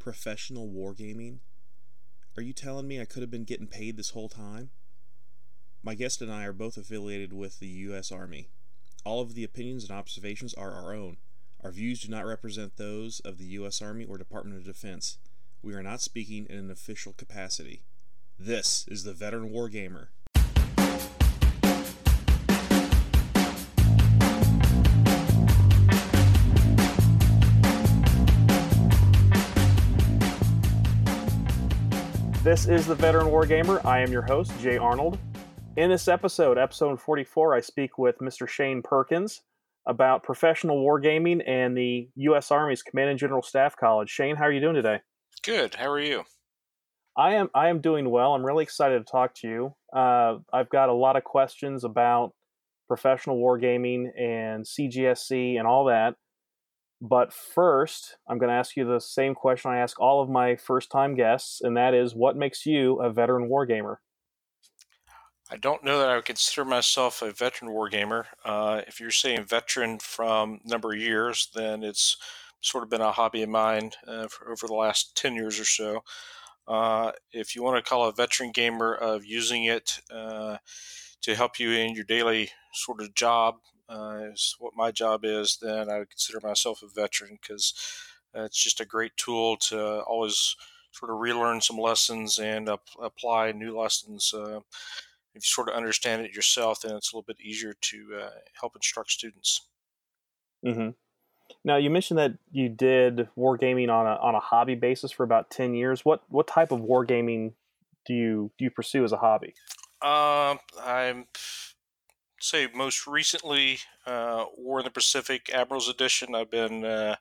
Professional wargaming? Are you telling me I could have been getting paid this whole time? My guest and I are both affiliated with the U.S. Army. All of the opinions and observations are our own. Our views do not represent those of the U.S. Army or Department of Defense. We are not speaking in an official capacity. This is the Veteran Wargamer. This is the Veteran Wargamer. I am your host, Jay Arnold. In this episode, episode 44, I speak with Mr. Shane Perkins about professional wargaming and the U.S. Army's Command and General Staff College. Shane, how are you doing today? Good. How are you? I am. I am doing well. I'm really excited to talk to you. Uh, I've got a lot of questions about professional wargaming and CGSC and all that. But first, I'm going to ask you the same question I ask all of my first time guests, and that is what makes you a veteran wargamer? I don't know that I would consider myself a veteran wargamer. Uh, if you're saying veteran from number of years, then it's sort of been a hobby of mine uh, over the last 10 years or so. Uh, if you want to call a veteran gamer of using it uh, to help you in your daily sort of job, uh, is what my job is, then I would consider myself a veteran because it's just a great tool to always sort of relearn some lessons and apply new lessons. Uh, if you sort of understand it yourself, then it's a little bit easier to uh, help instruct students. Mm-hmm. Now, you mentioned that you did wargaming on a on a hobby basis for about ten years. What what type of wargaming do you do you pursue as a hobby? Um, I'm say most recently uh, War in the Pacific Admirals Edition. I've been uh,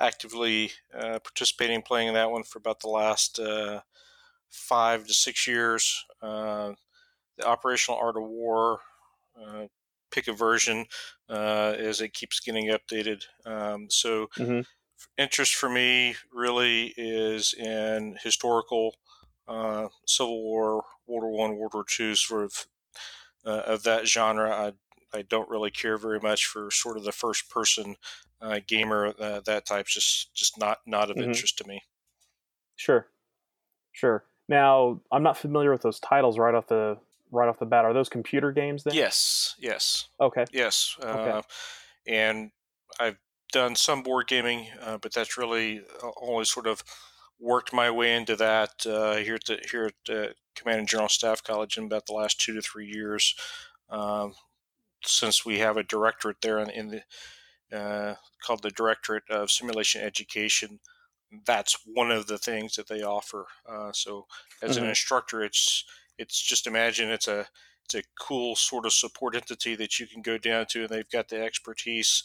actively uh, participating, playing that one for about the last uh, five to six years. Uh, the Operational Art of War, uh, pick a version as it keeps getting updated. Um, so, mm-hmm. interest for me really is in historical. Civil War, World War One, World War Two sort of uh, of that genre. I I don't really care very much for sort of the first person uh, gamer. Uh, that type's just just not not of mm-hmm. interest to me. Sure, sure. Now I'm not familiar with those titles right off the right off the bat. Are those computer games then? Yes. Yes. Okay. Yes. Okay. Uh, and I've done some board gaming, uh, but that's really uh, only sort of worked my way into that uh, here at the here at the Command and General Staff College in about the last two to three years, um, since we have a directorate there in, in the uh, called the Directorate of Simulation Education. That's one of the things that they offer. Uh, so, as mm-hmm. an instructor, it's it's just imagine it's a it's a cool sort of support entity that you can go down to, and they've got the expertise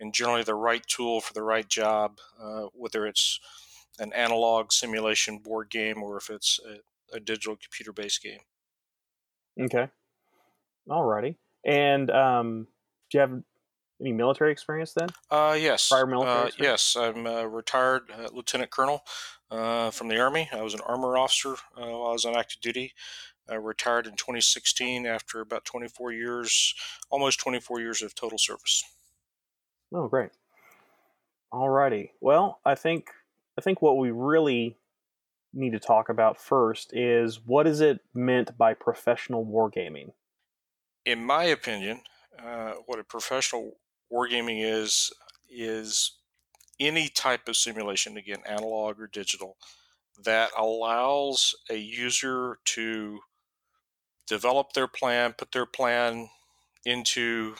and generally the right tool for the right job, uh, whether it's an analog simulation board game or if it's a, a digital computer based game. Okay. Alrighty. And um, do you have any military experience then? Uh, yes. Prior military uh, Yes, I'm a retired uh, lieutenant colonel uh, from the Army. I was an armor officer uh, while I was on active duty. I retired in 2016 after about 24 years, almost 24 years of total service. Oh, great. Alrighty. Well, I think I think what we really need to talk about first is what is it meant by professional wargaming? In my opinion, uh, what a professional wargaming is is any type of simulation, again, analog or digital, that allows a user to develop their plan, put their plan into,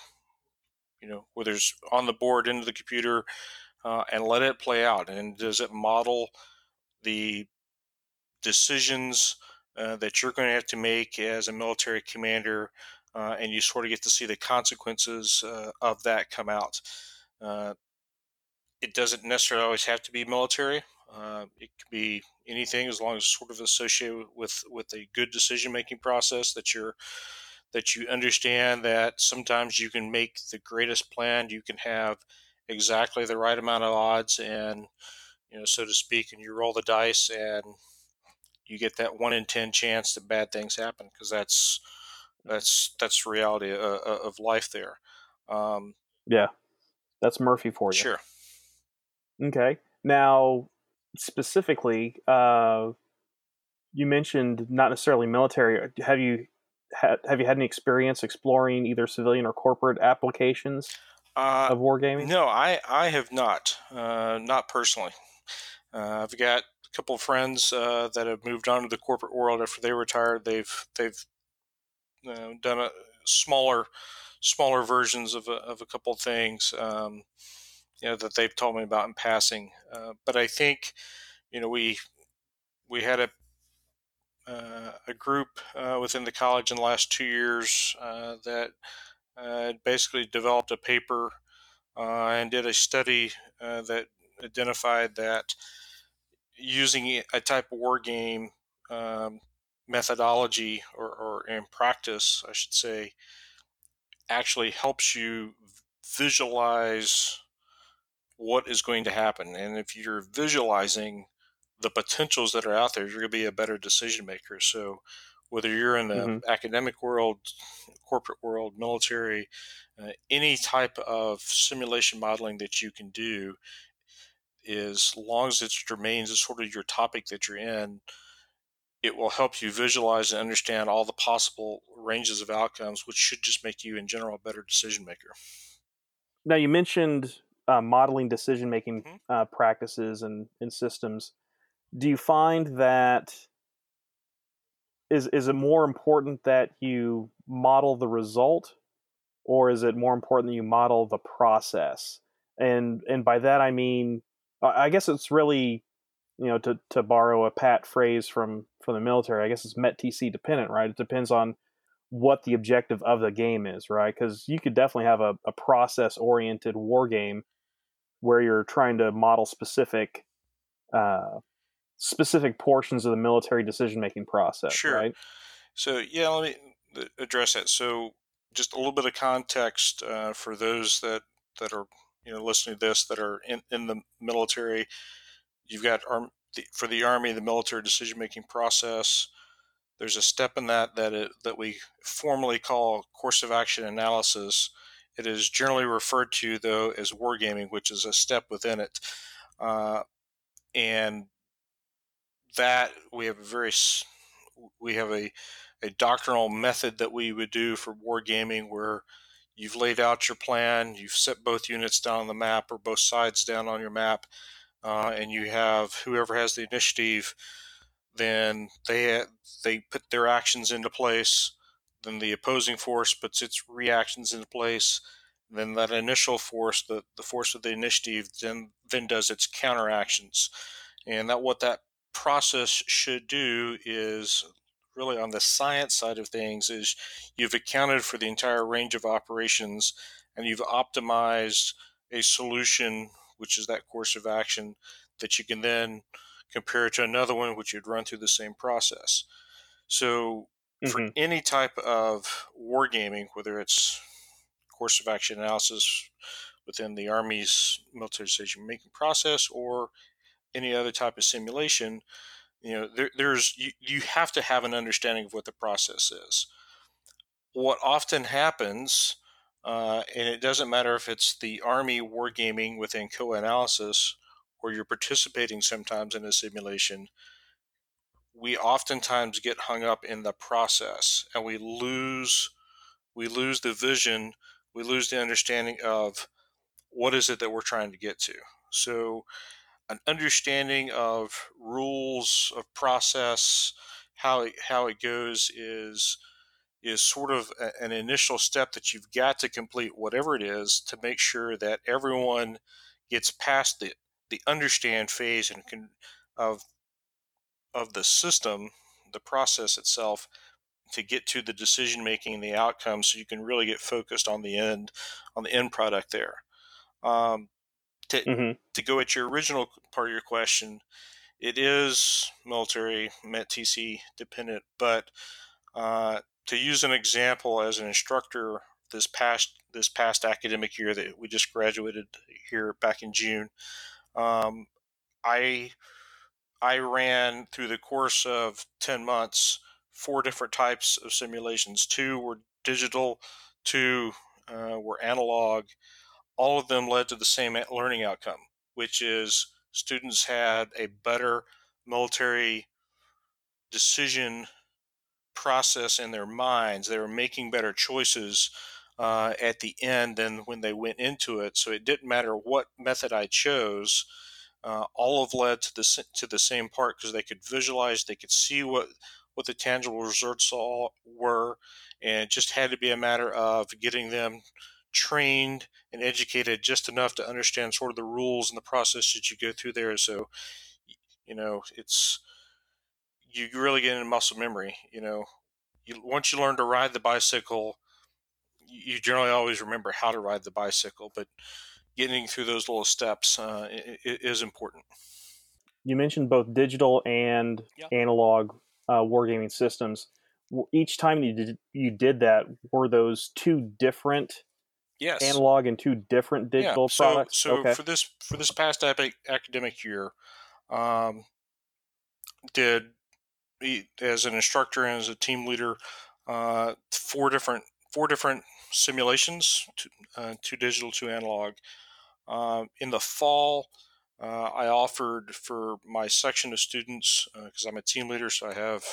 you know, whether it's on the board into the computer, uh, and let it play out? And does it model the decisions uh, that you're going to have to make as a military commander? Uh, and you sort of get to see the consequences uh, of that come out. Uh, it doesn't necessarily always have to be military. Uh, it could be anything as long as it's sort of associated with with a good decision making process that you're that you understand that sometimes you can make the greatest plan you can have exactly the right amount of odds and you know so to speak and you roll the dice and you get that one in ten chance that bad things happen because that's that's that's reality of, uh, uh, of life there. Um, yeah. That's murphy for you. Sure. Okay. Now specifically, uh, you mentioned not necessarily military. Have you ha- have you had any experience exploring either civilian or corporate applications Uh, of wargaming? no, I I have not, uh, not personally. Uh, I've got a couple of friends uh, that have moved on to the corporate world after they retired. They've they've uh, done a smaller smaller versions of a, of a couple of things, um, you know, that they've told me about in passing. Uh, but I think, you know, we we had a uh, a group uh, within the college in the last two years uh, that uh, basically developed a paper uh, and did a study uh, that identified that using a type of war game um, methodology or, or in practice, I should say, actually helps you visualize what is going to happen. And if you're visualizing the potentials that are out there, you're going to be a better decision maker. So, whether you're in the Mhm. academic world, corporate world, military, uh, any type of simulation modeling that you can do, is long as it remains as sort of your topic that you're in, it will help you visualize and understand all the possible ranges of outcomes, which should just make you, in general, a better decision maker. Now you mentioned uh, modeling decision making Mhm. uh, practices and, and systems. Do you find that is is it more important that you model the result, or is it more important that you model the process? And and by that I mean, I guess it's really, you know, to to borrow a pat phrase from from the military. I guess it's METT-TC dependent, right? It depends on what the objective of the game is, right? Because you could definitely have a, a process oriented war game where you're trying to model specific uh, specific portions of the military decision making process, Sure. right? So yeah, let me address that. So just a little bit of context uh, for those that that are you know listening to this that are in, in the military. You've got arm the, for the army the military decision making process. There's a step in that that it, that we formally call course of action analysis. It is generally referred to though as wargaming, which is a step within it, uh, and that we have a very we have a a doctrinal method that we would do for wargaming where you've laid out your plan, you've set both units down on the map or both sides down on your map, uh, and you have whoever has the initiative, then they they put their actions into place. Then the opposing force puts its reactions into place. Then that initial force, the, the force of the initiative, then then does its counteractions, and that what that process should do is really on the science side of things is you've accounted for the entire range of operations and you've optimized a solution which is that course of action that you can then compare to another one which you'd run through the same process. So for hmm any type of wargaming whether it's course of action analysis within the army's military decision making process or any other type of simulation you know there, there's you, you have to have an understanding of what the process is. What often happens uh, and it doesn't matter if it's the army wargaming within COA analysis or you're participating sometimes in a simulation we oftentimes get hung up in the process and we lose we lose the vision we lose the understanding of what is it that we're trying to get to. So an understanding of rules of process, how it, how it goes is is sort of a, an initial step that you've got to complete, whatever it is, to make sure that everyone gets past the the understand phase and can of of the system, the process itself, to get to the decision making and the outcome, so you can really get focused on the end on the end product there. Um, to hmm to go at your original part of your question, it is military METT-TC dependent, but uh, to use an example as an instructor this past this past academic year that we just graduated here back in June, um, I I ran through the course of ten months four different types of simulations. Two were digital, two uh, were analog. All of them led to the same learning outcome, which is students had a better military decision process in their minds. They were making better choices uh, at the end than when they went into it. So it didn't matter what method I chose. Uh, all of led to the to the same part because they could visualize, they could see what what the tangible results all were, and it just had to be a matter of getting them trained and educated just enough to understand sort of the rules and the process that you go through there. So, you know, it's you really get into muscle memory. You know, you, once you learn to ride the bicycle, you generally always remember how to ride the bicycle, but getting through those little steps uh, is important. You mentioned both digital and yeah. analog uh, wargaming systems. Each time you did you did that, were those two different yes. analog and two different digital yeah. so, products? So okay. for this for this past academic year, um, did as an instructor and as a team leader, uh, four different four different simulations, two, uh, two digital, two analog. Uh, in the fall, uh, I offered for my section of students because uh, I'm a team leader, so I have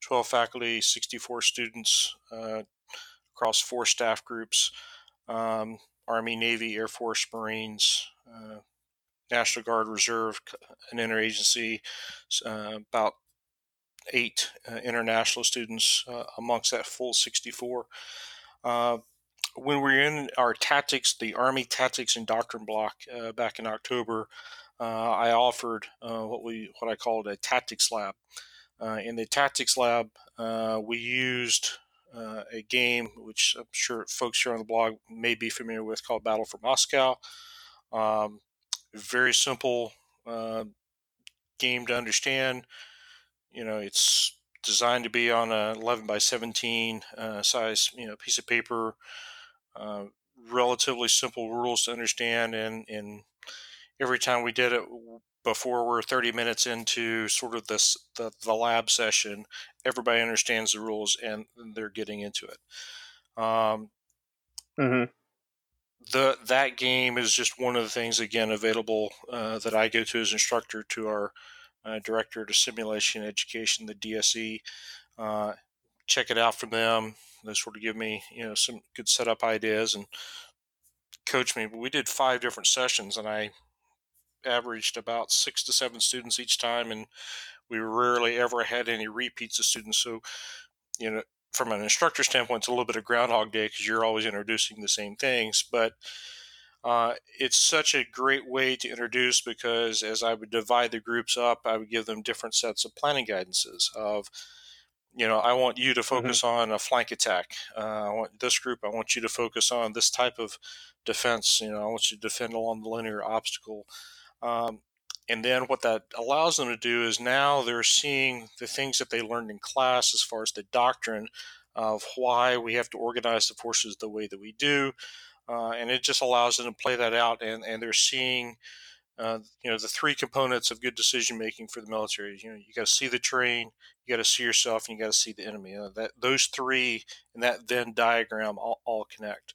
12 faculty, 64 students uh, across four staff groups: um, Army, Navy, Air Force, Marines. National Guard Reserve, an interagency, about eight uh, international students uh, amongst that full 64. Uh, when we were in our tactics, the Army tactics and doctrine block uh, back in October, uh, I offered uh, what we what I called a tactics lab. in the tactics lab, we used a game which I'm sure folks here on the blog may be familiar with called Battle for Moscow. Um, very simple game to understand you know, it's designed to be on a 11 by 17 uh, size, you know, piece of paper. Uh, relatively simple rules to understand, and and every time we did it before we're 30 minutes into sort of this the, the lab session, everybody understands the rules and they're getting into it. Um, mm-hmm. The that game is just one of the things again available uh, that I go to as instructor to our uh, Director to Simulation Education, the DSE. Uh, check it out from them. They sort of give me, you know, some good setup ideas and coach me. But we did five different sessions, and I averaged about six to seven students each time, and we rarely ever had any repeats of students. So, you know, from an instructor standpoint, it's a little bit of Groundhog Day because you're always introducing the same things, but uh, it's such a great way to introduce because as I would divide the groups up, I would give them different sets of planning guidances of, you know, I want you to mm-hmm. focus mm-hmm. on a flank attack. Uh, I want this group, I want you to focus on this type of defense. You know, I want you to defend along the linear obstacle. Um, and then what that allows them to do is now they're seeing the things that they learned in class as far as the doctrine of why we have to organize the forces the way that we do uh, and it just allows them to play that out, and, and they're seeing, uh, you know, the three components of good decision making for the military. You know, you got to see the terrain, you got to see yourself, and you got to see the enemy. Know, that those three and that Venn diagram all, all connect.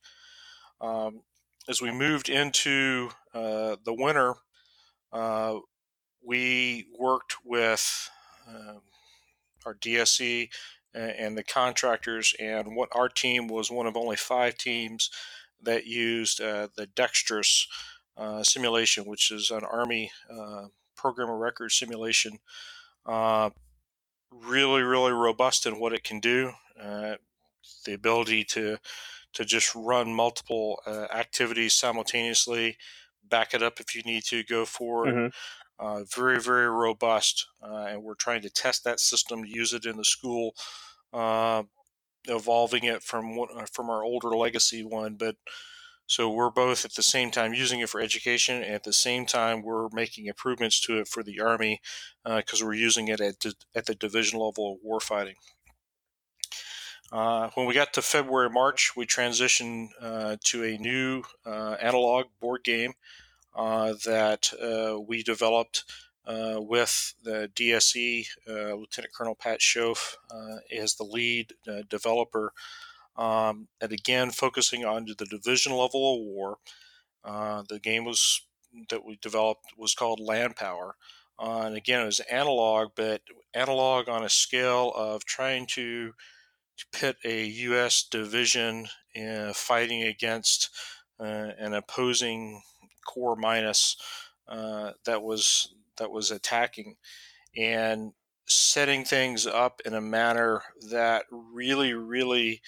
Um, as we moved into uh, the winter, uh, we worked with um, our DSE and the contractors, and what our team was one of only five teams that used uh, the DXTRS uh, simulation, which is an Army uh, program of record simulation. Uh, really, really robust in what it can do. Uh, the ability to to just run multiple uh, activities simultaneously, back it up if you need to, go forward. Mm-hmm. very, very robust, and we're trying to test that system, use it in the school evolving it from uh, from our older legacy one, but so we're both at the same time using it for education, and at the same time we're making improvements to it for the Army because uh, we're using it at, at the division level of warfighting. Uh, when we got to February, March, we transitioned uh, to a new uh, analog board game uh, that we developed uh, with the DSE, uh, Lieutenant Colonel Pat Schoaf uh, as the lead uh, developer. Um, and again, focusing on the division level of war. Uh, the game was that we developed was called Landpower. Uh, and again, it was analog, but analog on a scale of trying to pit a U.S. division in fighting against uh, an opposing corps minus uh, that was that was attacking, and setting things up in a manner that really, really,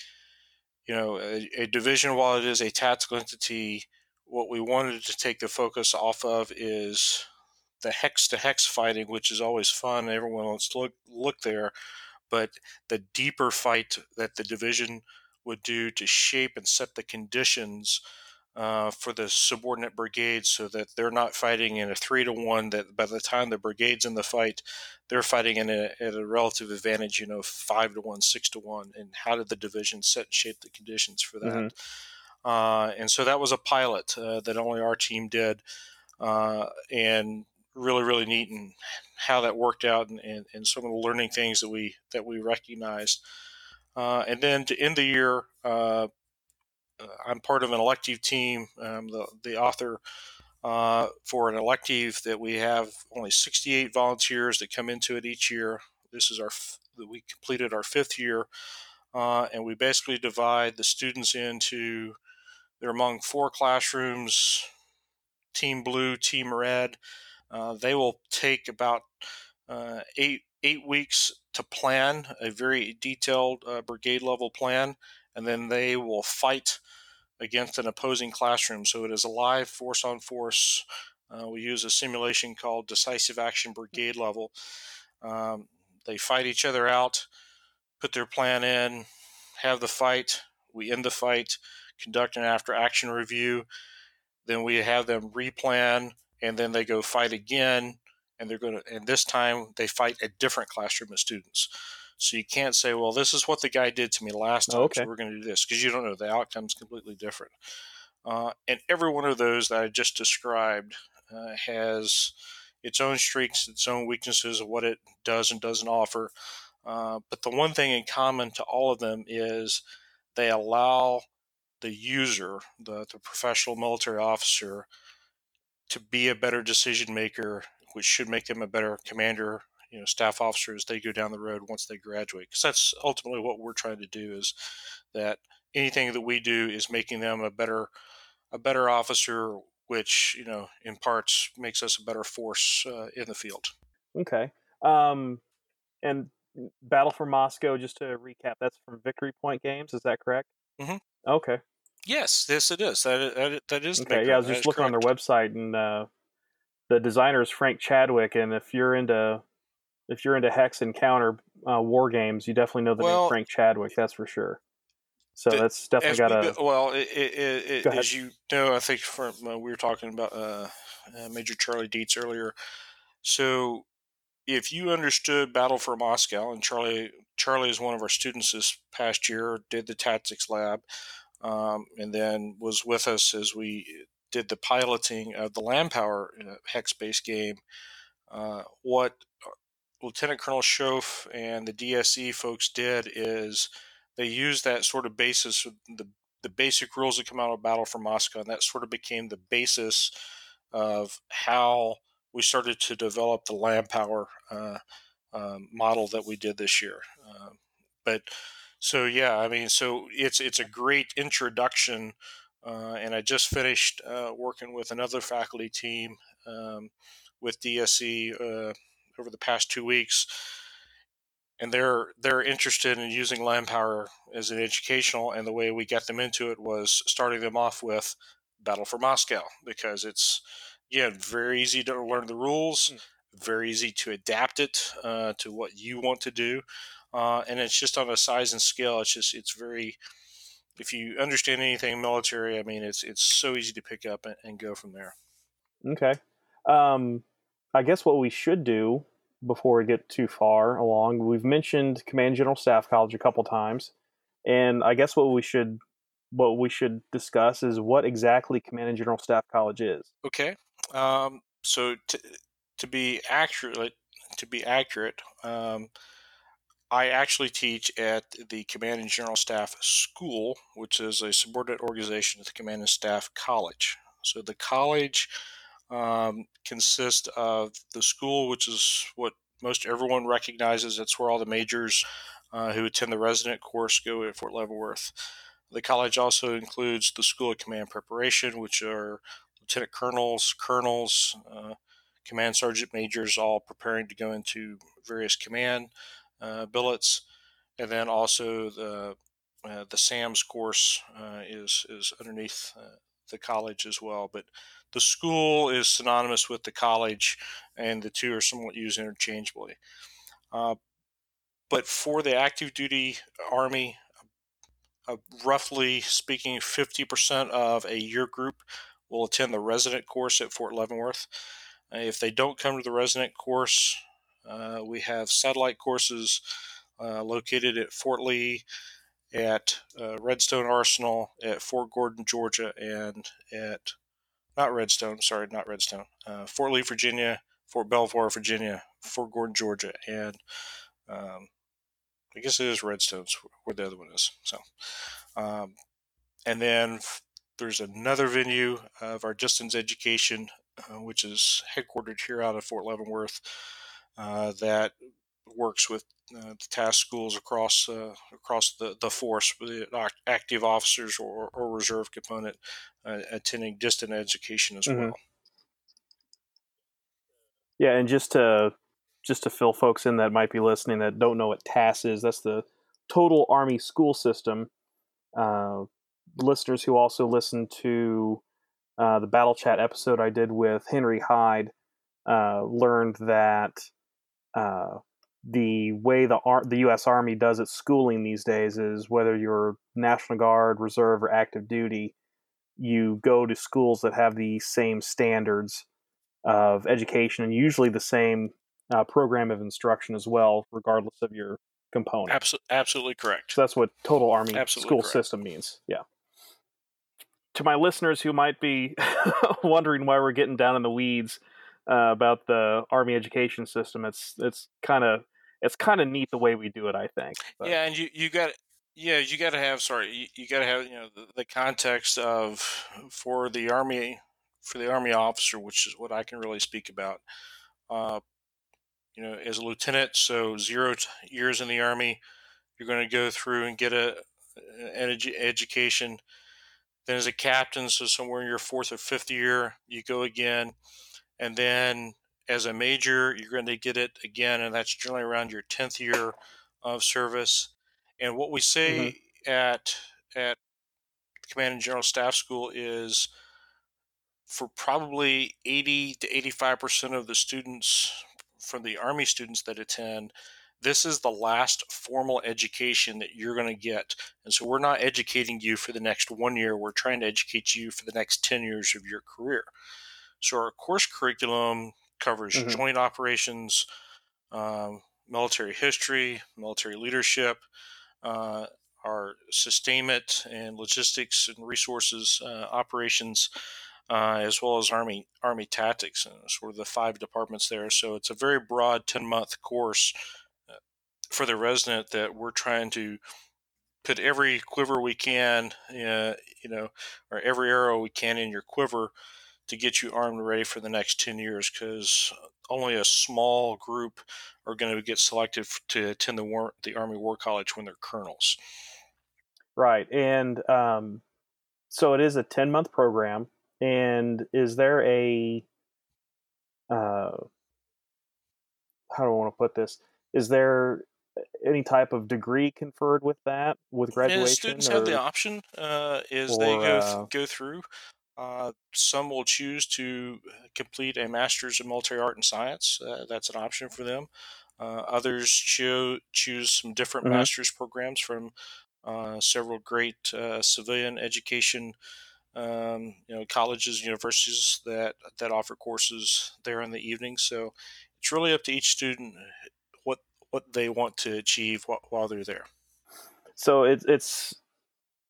you know, a, a division while it is a tactical entity, what we wanted to take the focus off of is the hex to hex fighting, which is always fun. Everyone wants to look look there, but the deeper fight that the division would do to shape and set the conditions uh, for the subordinate brigades, so that they're not fighting in a three to one. That by the time the brigade's in the fight, they're fighting in a, at a relative advantage. You know, five to one, six to one. And how did the division set and shape the conditions for that? Mm-hmm. Uh, and so that was a pilot uh, that only our team did. Uh, and really really neat and how that worked out and, and, and, some of the learning things that we that we recognized uh, and then to end the year uh, uh i'm part of an elective team. Um, the, the author uh, for an elective that we have only 68 volunteers that come into it each year. This is our we completed our fifth year uh, and we basically divide the students into they're among four classrooms team blue team red uh, they will take about uh, eight eight weeks to plan a very detailed uh, brigade level plan, and then they will fight against an opposing classroom. So it is a live force on force. Uh, we use a simulation called decisive action brigade level. Um, they fight each other out, put their plan in, have the fight. We end the fight, conduct an after action review. Then we have them replan and then they go fight again and they're going to and this time they fight a different classroom of students. So you can't say well this is what the guy did to me last time okay. so we're going to do this because you don't know the outcome's completely different. Uh, and every one of those that i just described uh, has its own streaks its own weaknesses of what it does and doesn't offer. Uh, but the one thing in common to all of them is they allow the user the, the professional military officer to be a better decision maker, which should make them a better commander, you know, staff officer as they go down the road once they graduate. Because that's ultimately what we're trying to do is that anything that we do is making them a better a better officer, which you know in parts makes us a better force uh, in the field. Okay. Um, and Battle for Moscow, just to recap, that's from Victory Point Games. Is that correct? Mm-hmm. Okay. Yes, yes, it is. That that, that is. Okay, yeah, I was just looking correct. on their website, and uh, the designer is Frank Chadwick. And if you're into if you're into hex and counter uh, war games, you definitely know the well, name Frank Chadwick. That's for sure. So the, that's definitely got a. Well, it, it, it, as you know, I think from uh, we were talking about uh, uh, Major Charlie Dietz earlier. So, if you understood Battle for Moscow, and Charlie Charlie is one of our students this past year, did the tactics lab um, and then was with us as we did the piloting of the Landpower uh, hex based game. Uh, what uh, Lieutenant Colonel Schoaf and the DSE folks did is they used that sort of basis, the, the basic rules that come out of Battle for Moscow, and that sort of became the basis of how we started to develop the Landpower uh, um, model that we did this year. Uh, but so yeah, I mean, so it's it's a great introduction, uh, and I just finished uh, working with another faculty team um, with DSE uh, over the past two weeks, and they're they're interested in using Landpower as an educational, and the way we get them into it was starting them off with Battle for Moscow because it's again very easy to learn the rules. Mm very easy to adapt it uh, to what you want to do uh, and it's just on a size and scale. It's just it's very if you understand anything military, I mean, it's it's so easy to pick up and, and go from there. Okay, um, I guess what we should do before we get too far along, we've mentioned Command General Staff College a couple times, and I guess what we should what we should discuss is what exactly Command and General Staff College is. Okay, um, so to to be accurate, to be accurate. Um, I actually teach at the Command and General Staff School, which is a subordinate organization of the Command and Staff College. So the college um, consist of the school, which is what most everyone recognizes. It's where all the majors uh, who attend the resident course go at Fort Leavenworth. The college also includes the School of Command Preparation, which are lieutenant colonels, colonels, uh, command sergeant majors, all preparing to go into various command billets, and then also the uh, the SAMS course uh, is is underneath uh, the college as well. But the school is synonymous with the college, and the two are somewhat used interchangeably. Uh, but for the active duty Army, uh, roughly speaking, 50% of a year group will attend the resident course at Fort Leavenworth. Uh, if they don't come to the resident course, uh, we have satellite courses uh, located at Fort Lee, at uh, Redstone Arsenal, at Fort Gordon, Georgia, and at not Redstone, sorry, not Redstone, uh, Fort Lee, Virginia, Fort Belvoir, Virginia, Fort Gordon, Georgia, and um, I guess it is Redstone's where the other one is. So, um, and then there's another venue of our distance education, uh, which is headquartered here out of Fort Leavenworth, that works with uh, the TAS schools across uh, across the, the force, the active officers or, or reserve component uh, attending distant education as mm-hmm. well. Yeah, and just to just to fill folks in that might be listening that don't know what TAS is, that's the Total Army School System. Uh, listeners who also listened to uh, the Battle Chat episode I did with Henry Hyde uh, learned that uh, the way the Ar- the U.S. Army does its schooling these days is whether you're National Guard, Reserve, or active duty, you go to schools that have the same standards of education and usually the same uh, program of instruction as well, regardless of your component. Absolutely, absolutely correct. So that's what total Army absolutely school correct. system means. Yeah. To my listeners who might be wondering why we're getting down in the weeds uh, about the Army education system, it's it's kind of it's kind of neat the way we do it. I think. But. Yeah, and you you got yeah you got to have sorry you, you got to have you know the, the context of for the Army for the Army officer, which is what I can really speak about. Uh, you know, as a lieutenant, so zero t- years in the Army, you're going to go through and get a an edu- education. Then as a captain, so somewhere in your fourth or fifth year, you go again, and then as a major, you're going to get it again, and that's generally around your tenth year of service. And what we say mm-hmm. at at Command and General Staff School is for probably 80 to 85 percent of the students from the Army students that attend, this is the last formal education that you're going to get. And so we're not educating you for the next one year, we're trying to educate you for the next 10 years of your career. So our course curriculum covers mm-hmm. joint operations, um, military history, military leadership, uh, our sustainment and logistics and resources uh, operations uh, as well as Army Army tactics, and sort of the five departments there. So it's a very broad ten month course uh, for the resident that we're trying to put every quiver we can, uh, you know, or every arrow we can in your quiver to get you armed and ready for the next 10 years because only a small group are going to get selected to attend the war, the Army War College when they're colonels. Right. And um, so it is a 10 month program. And is there a uh, how do I want to put this? Is there any type of degree conferred with that with graduation? Yeah, students or, have the option uh, as or, they go uh, go through. Uh, some will choose to complete a master's in military art and science. Uh, that's an option for them. Uh, others cho- choose some different mm-hmm. master's programs from uh, several great civilian education um, you know, colleges, universities that that offer courses there in the evening. So it's really up to each student what what they want to achieve while, while they're there. So it's it's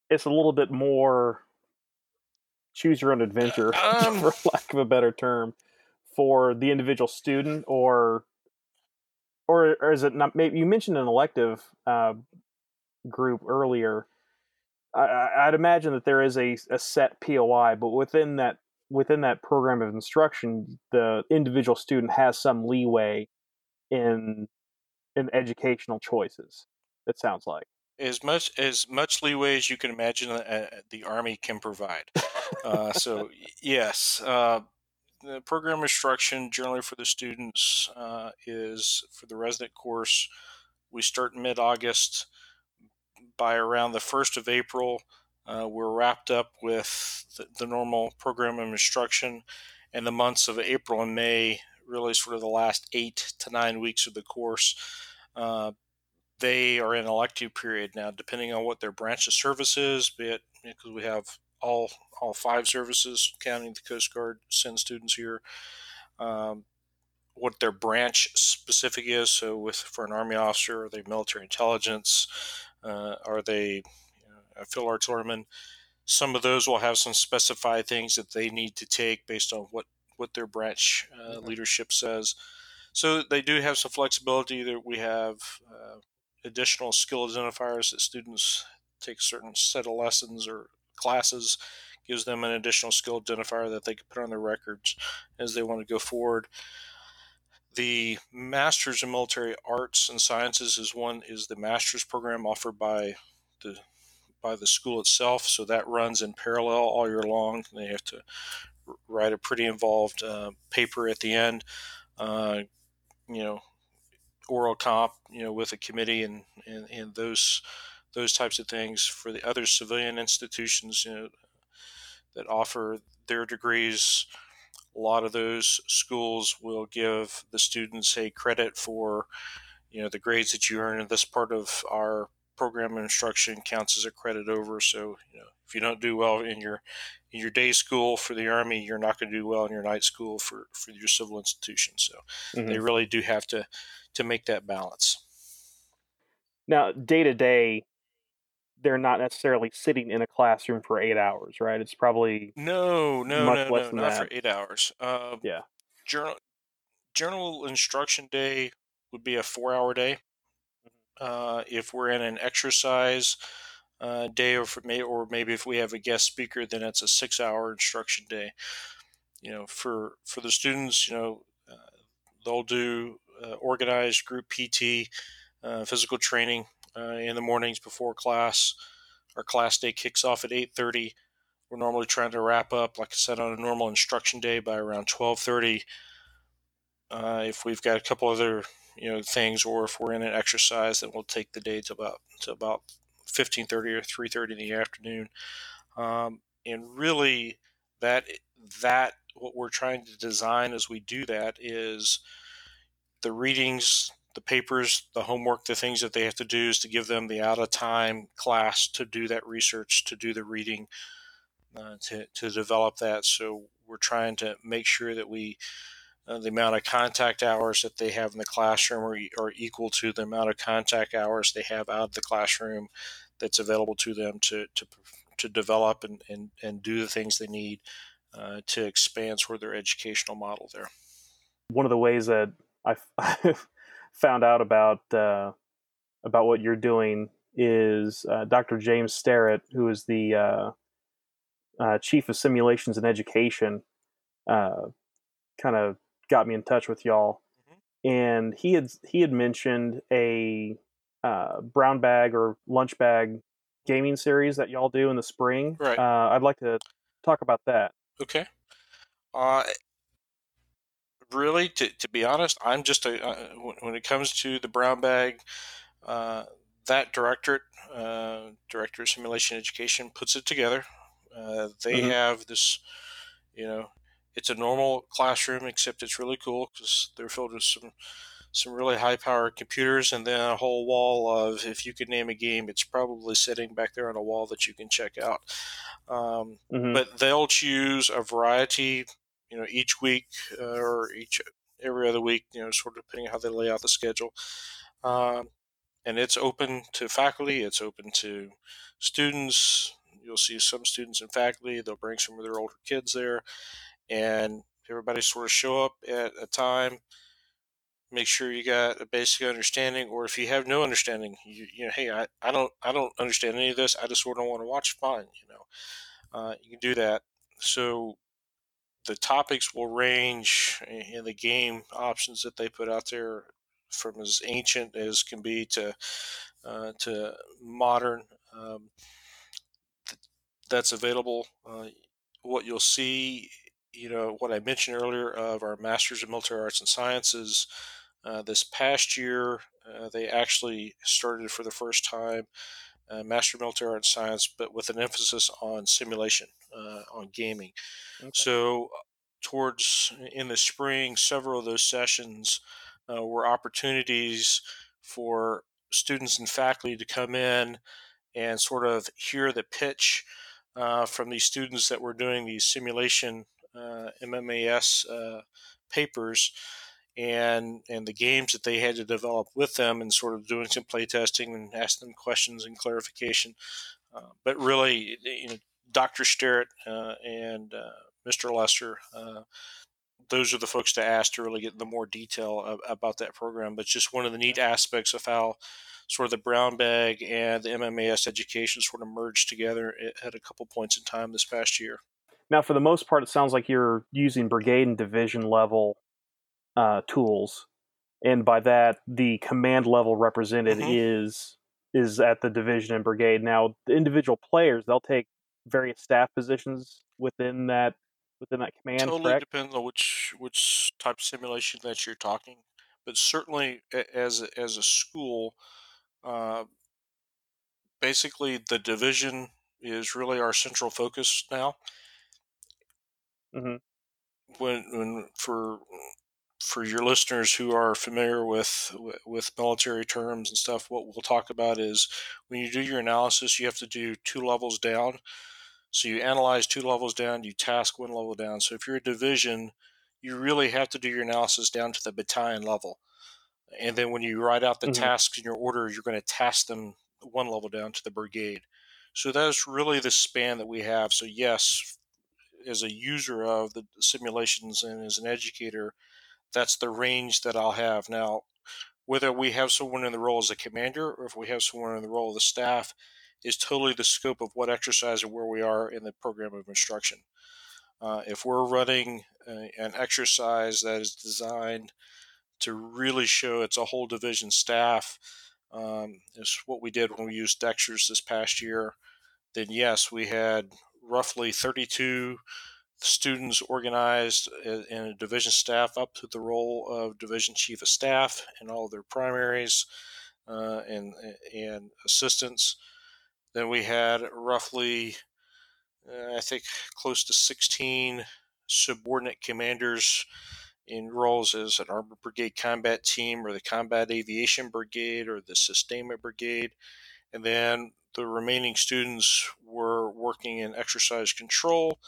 it's a little bit more choose your own adventure, um, for lack of a better term, for the individual student, or or, or is it not? Maybe you mentioned an elective uh, group earlier I, would imagine that there is a, a set POI, but within that within that program of instruction, the individual student has some leeway in in educational choices. It sounds like as much as much leeway as you can imagine uh, the army can provide. Uh, so yes, uh, the program instruction generally for the students uh, is for the resident course. We start mid August. By around the first of April, uh, we're wrapped up with the, the normal program of instruction, and the months of April and May really sort of the last eight to nine weeks of the course. Uh, they are in elective period now, depending on what their branch of service is, be it because we have all all five services, counting the Coast Guard, send students here. Um, what their branch specific is. So, with for an Army officer, are they military intelligence? Uh, are they know, a field artilleryman? Some of those will have some specified things that they need to take based on what what their branch uh, mm-hmm. leadership says. So they do have some flexibility. That we have uh, additional skill identifiers that students take a certain set of lessons or classes gives them an additional skill identifier that they can put on their records as they want to go forward. The Masters in Military Arts and Sciences is one is the master's program offered by the by the school itself. So that runs in parallel all year long. They have to write a pretty involved uh, paper at the end. Uh, you know, oral comp, you know, with a committee and, and, and those those types of things for the other civilian institutions, you know, that offer their degrees. A lot of those schools will give the students a credit for, you know, the grades that you earn in this part of our program instruction counts as a credit over. So, you know, if you don't do well in your in your day school for the army, you're not going to do well in your night school for for your civil institution. So, mm-hmm. they really do have to to make that balance. Now, day to day, they're not necessarily sitting in a classroom for eight hours, right? It's probably no, no, no, no, not that. for eight hours. Um, yeah, journal general instruction day would be a four-hour day. Mm-hmm. Uh, if we're in an exercise uh, day, or may, or maybe if we have a guest speaker, then it's a six-hour instruction day. You know, for for the students, you know, uh, they'll do uh, organized group PT, uh, physical training uh, in the mornings before class. Our class day kicks off at 8:30. We're normally trying to wrap up, like I said, on a normal instruction day by around 12:30. Uh, if we've got a couple other you know things, or if we're in an exercise, then we'll take the day to about to about 15:30 or 3:30 in the afternoon. Um, and really, that that what we're trying to design as we do that is the readings, the papers, the homework, the things that they have to do is to give them the out of time class to do that research, to do the reading, uh, to, to develop that. So we're trying to make sure that we, uh, the amount of contact hours that they have in the classroom are, are equal to the amount of contact hours they have out of the classroom that's available to them to, to, to develop and, and, and do the things they need uh, to expand sort of their educational model there. One of the ways that I found out about uh, about what you're doing is uh, Dr. James Starrett, who is the uh, chief of simulations and education, kind of got me in touch with y'all, mm-hmm. and he had he had mentioned a uh, brown bag or lunch bag gaming series that y'all do in the spring. Right. I'd like to talk about that. Okay. Uh, really, to, to be honest, I'm just a uh, when it comes to the brown bag, uh, that directorate, uh, director of simulation education, puts it together. Uh, they mm-hmm. have this, you know, it's a normal classroom except it's really cool because they're filled with some some really high powered computers and then a whole wall of if you could name a game it's probably sitting back there on a wall that you can check out. Um, mm-hmm. but they'll choose a variety you know each week uh, or each every other week you know sort of depending on how they lay out the schedule. Um, and it's open to faculty it's open to students. You'll see some students and faculty they'll bring some of their older kids there and everybody sort of show up at a time make sure you got a basic understanding or if you have no understanding you, you know hey I, I don't i don't understand any of this i just sort of want to watch fine you know uh, you can do that so the topics will range in the game options that they put out there from as ancient as can be to uh, to modern. Um, th- that's available. Uh, what you'll see, you know, what I mentioned earlier of our Masters of Military Arts and Sciences. Uh, this past year, uh, they actually started for the first time uh, Master of Military Arts and Science, but with an emphasis on simulation, uh, on gaming. Okay. So, towards in the spring, several of those sessions uh, were opportunities for students and faculty to come in and sort of hear the pitch uh, from these students that were doing these simulation uh, MMAS uh, papers and and the games that they had to develop with them and sort of doing some play testing and asking them questions and clarification. Uh, but really, you know, Dr. Sterrett uh, and uh, Mr. Lester, uh, those are the folks to ask to really get the more detail of, about that program. But just one of the neat aspects of how sort of the brown bag and the MMAS education sort of merged together at a couple points in time this past year. Now, for the most part, it sounds like you're using brigade and division level uh, tools, and by that the command level represented mm-hmm. is is at the division and brigade. Now, the individual players they'll take various staff positions within that within that command. It totally correct? depends on which which type of simulation that you're talking, but certainly as a, as a school, uh, basically the division is really our central focus now. Mm-hmm. When when for for your listeners who are familiar with with military terms and stuff, what we'll talk about is when you do your analysis, you have to do two levels down. So you analyze two levels down, you task one level down. So if you're a division, you really have to do your analysis down to the battalion level. And then when you write out the mm-hmm. tasks in your order, you're going to task them one level down to the brigade. So that's really the span that we have. So yes, as a user of the simulations and as an educator, that's the range that I'll have. Now, whether we have someone in the role as a commander or if we have someone in the role of the staff is totally the scope of what exercise and where we are in the program of instruction. Uh, if we're running a, an exercise that is designed to really show it's a whole division staff, um, is what we did when we used DXTRS this past year, then yes, we had roughly 32 students organized in a division staff up to the role of division chief of staff and all their primaries uh, and and assistants. Then we had roughly, uh, I think, close to 16 subordinate commanders in roles as an Armored Brigade Combat Team or the Combat Aviation Brigade or the Sustainment Brigade. And then the remaining students were working in exercise control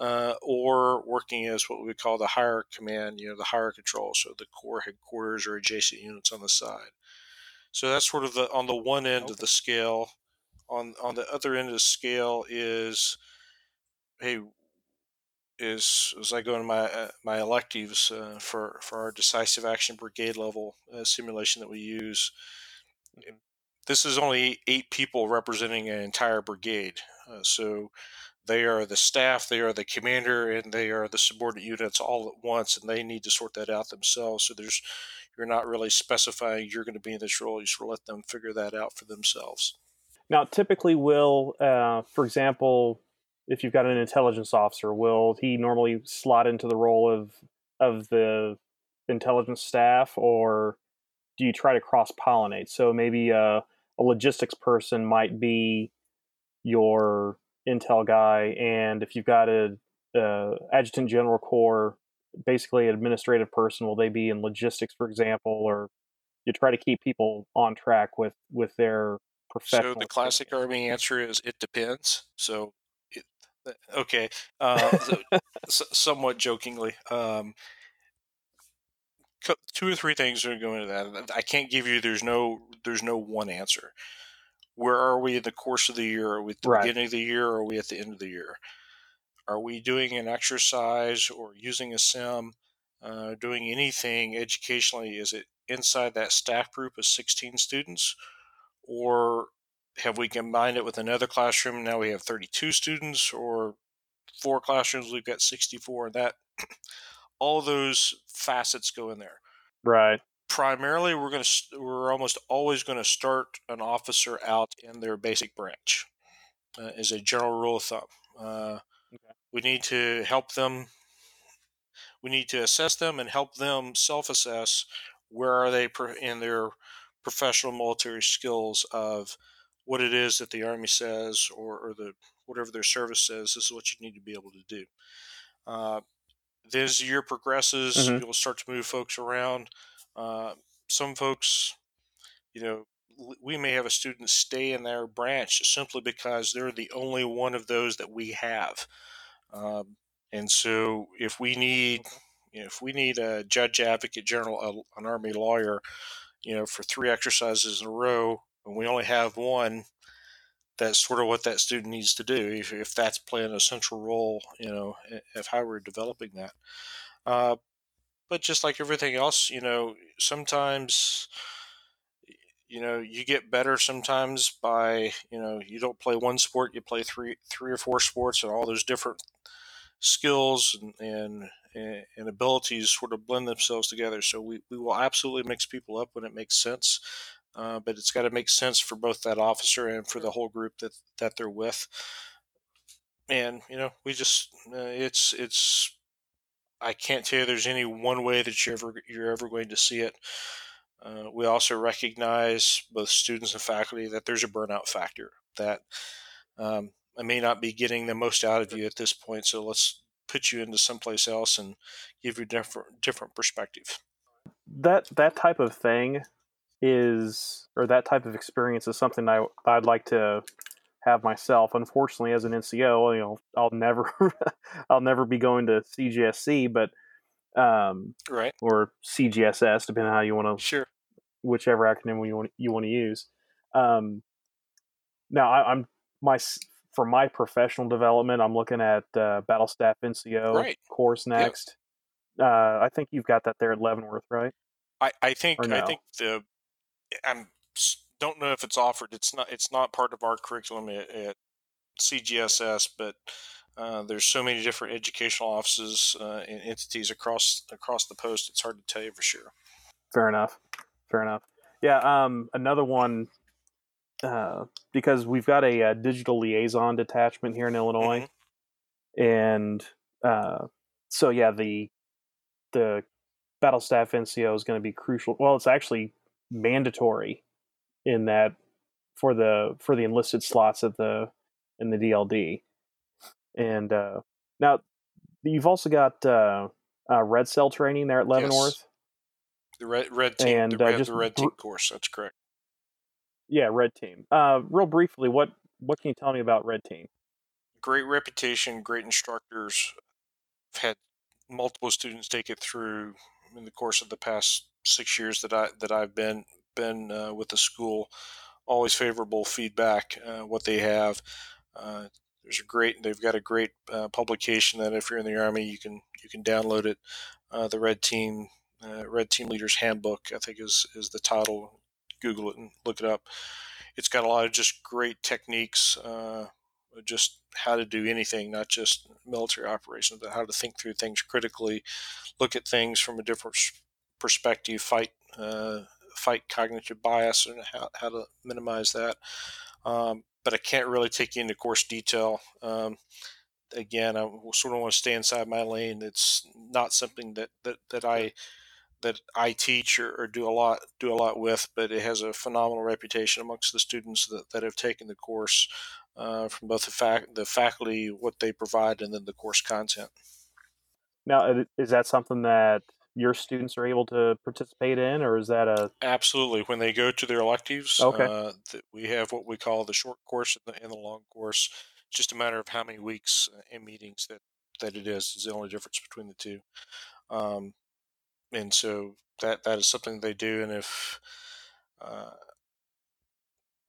uh, or working as what we call the higher command, you know, the higher control, so the corps headquarters or adjacent units on the side. So that's sort of the on the one end okay. of the scale. On on the other end of the scale is, hey, is as I go into my uh, my electives uh, for for our decisive action brigade level uh, simulation that we use. Mm-hmm. This is only eight people representing an entire brigade, uh, so they are the staff, they are the commander, and they are the subordinate units all at once, and they need to sort that out themselves. So there's you're not really specifying you're going to be in this role. You sort of let them figure that out for themselves. Now, typically, will uh, for example, if you've got an intelligence officer, will he normally slot into the role of of the intelligence staff, or do you try to cross pollinate? So maybe a, a logistics person might be your intel guy, and if you've got a, a adjutant general corps, basically an administrative person, will they be in logistics, for example, or you try to keep people on track with with their professional. So the classic army answer is it depends. So, it, okay, uh, so, somewhat jokingly. Um, two or three things are going into that. I can't give you. There's no. There's no one answer where are we in the course of the year? Are we at the right. beginning of the year or are we at the end of the year? Are we doing an exercise or using a sim, uh, doing anything educationally? Is it inside that staff group of 16 students? Or have we combined it with another classroom? Now we have 32 students or four classrooms, we've got 64. That all those facets go in there. Right. Primarily, we're going to we're almost always going to start an officer out in their basic branch, uh, as a general rule of thumb. Uh, okay. We need to help them. We need to assess them and help them self-assess where are they in their professional military skills of what it is that the army says or, or the whatever their service says. This is what you need to be able to do. Uh, then as the year progresses, mm-hmm. you'll start to move folks around. Uh, some folks, you know, we may have a student stay in their branch simply because they're the only one of those that we have. Um, and so if we need, you know, if we need a judge advocate general, an army lawyer, you know, for three exercises in a row, and we only have one, that's sort of what that student needs to do if, if that's playing a central role, you know, of how we're developing that. Uh, but just like everything else, you know, sometimes, you know, you get better sometimes by, you know, you don't play one sport, you play three, three or four sports, and all those different skills and, and and abilities sort of blend themselves together. So we, we will absolutely mix people up when it makes sense uh, but it's got to make sense for both that officer and for the whole group that that they're with. And you know, we just uh, it's it's I can't tell you there's any one way that you're ever you're ever going to see it. Uh, we also recognize both students and faculty that there's a burnout factor that um, I may not be getting the most out of you at this point. So let's put you into someplace else and give you different different perspective. That that type of thing is or that type of experience is something I I'd like to have myself. Unfortunately, as an NCO, you know, I'll never I'll never be going to CGSC, but um, right or CGSS, depending on how you want to sure whichever acronym you want you want to use. Um, now I, am my for my professional development, I'm looking at uh, Battle Staff NCO right. course next. Yep. Uh, I think you've got that there at Leavenworth, right? I, I think no? I think the I don't know if it's offered. It's not. It's not part of our curriculum at, at CGSS, but uh, there's so many different educational offices uh, and entities across across the post. It's hard to tell you for sure. Fair enough. Fair enough. Yeah. Um. Another one. Uh, because we've got a, a, digital liaison detachment here in Illinois, mm-hmm. and uh, so yeah, the the battle staff NCO is going to be crucial. Well, it's actually mandatory in that for the for the enlisted slots at the in the DLD. And uh, now you've also got uh, uh, red cell training there at Leavenworth. Yes. The red red team, and the, uh, just the red team course. That's correct. Yeah, red team. Uh, real briefly, what what can you tell me about red team? Great reputation, great instructors. I've had multiple students take it through in the course of the past six years that I that I've been been uh, with the school, always favorable feedback. Uh, what they have, uh, there's a great. They've got a great uh, publication that if you're in the army, you can you can download it. Uh, the Red Team Red Team Leaders Handbook, I think is is the title. Google it and look it up. It's got a lot of just great techniques just how to do anything, not just military operations, but how to think through things critically, look at things from a different perspective, fight uh, fight cognitive bias and how, how to minimize that. Um, but I can't really take you into course detail. Um, again, I sort of want to stay inside my lane. It's not something that, that, that I that I teach or, or, do a lot do a lot with, but it has a phenomenal reputation amongst the students that, that have taken the course uh, from both the fac- the faculty, what they provide, and then the course content. Now, is that something that your students are able to participate in, or is that a absolutely when they go to their electives? Okay, uh, we have what we call the short course and the, and the long course. It's just a matter of how many weeks uh, and meetings that that it is is the only difference between the two. Um, and so that that is something they do, and if uh,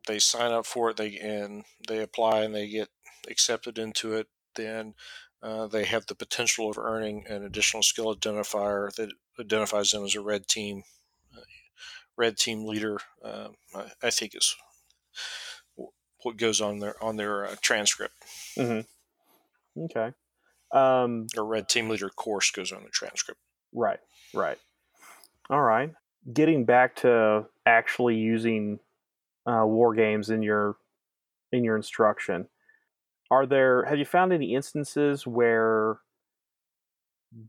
they sign up for it, they and they apply and they get accepted into it, then uh, they have the potential of earning an additional skill identifier that identifies them as a red team, uh, red team leader. Uh, I, I, think is what goes on their on their uh, transcript. Mm-hmm. Okay. Um, a red team leader course goes on the transcript. Right, right. All right. Getting back to actually using uh, war games in your in your instruction, are there? Have you found any instances where,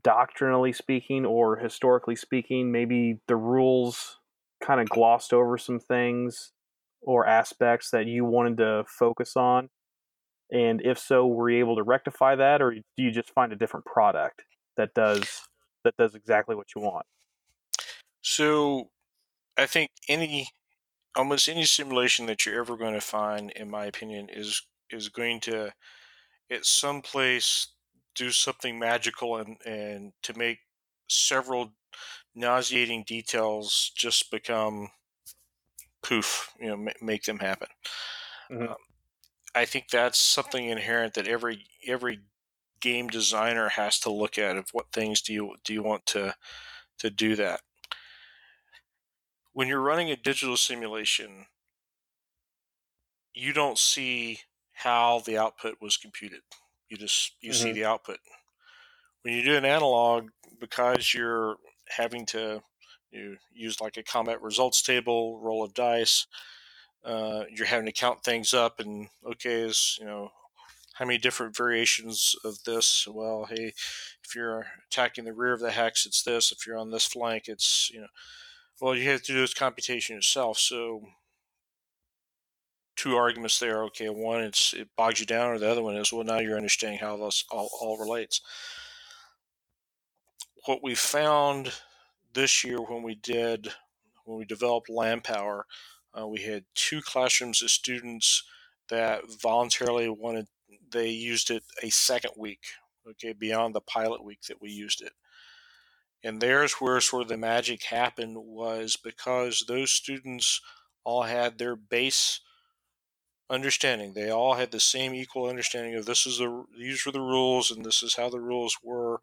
doctrinally speaking or historically speaking, maybe the rules kind of glossed over some things or aspects that you wanted to focus on? And if so, were you able to rectify that, or do you just find a different product that does that does exactly what you want? So, I think any almost any simulation that you're ever going to find, in my opinion, is is going to at some place do something magical and and to make several nauseating details just become poof, you know, make them happen. Mm-hmm. Um, I think that's something inherent that every every game designer has to look at of what things do you do you want to to do that. When you're running a digital simulation, you don't see how the output was computed. You just you mm-hmm. see the output. When you do an analog, because you're having to you use like a combat results table, roll of dice, uh, you're having to count things up and okay is you know how many different variations of this well hey if you're attacking the rear of the hex it's this if you're on this flank it's you know well you have to do this computation yourself so two arguments there okay one it's it bogs you down or the other one is well now you're understanding how this all, all relates what we found this year when we did when we developed Landpower uh, we had two classrooms of students that voluntarily wanted, they used it a second week, okay, beyond the pilot week that we used it. And there's where sort of the magic happened was because those students all had their base understanding. They all had the same equal understanding of this is the these were the rules and this is how the rules were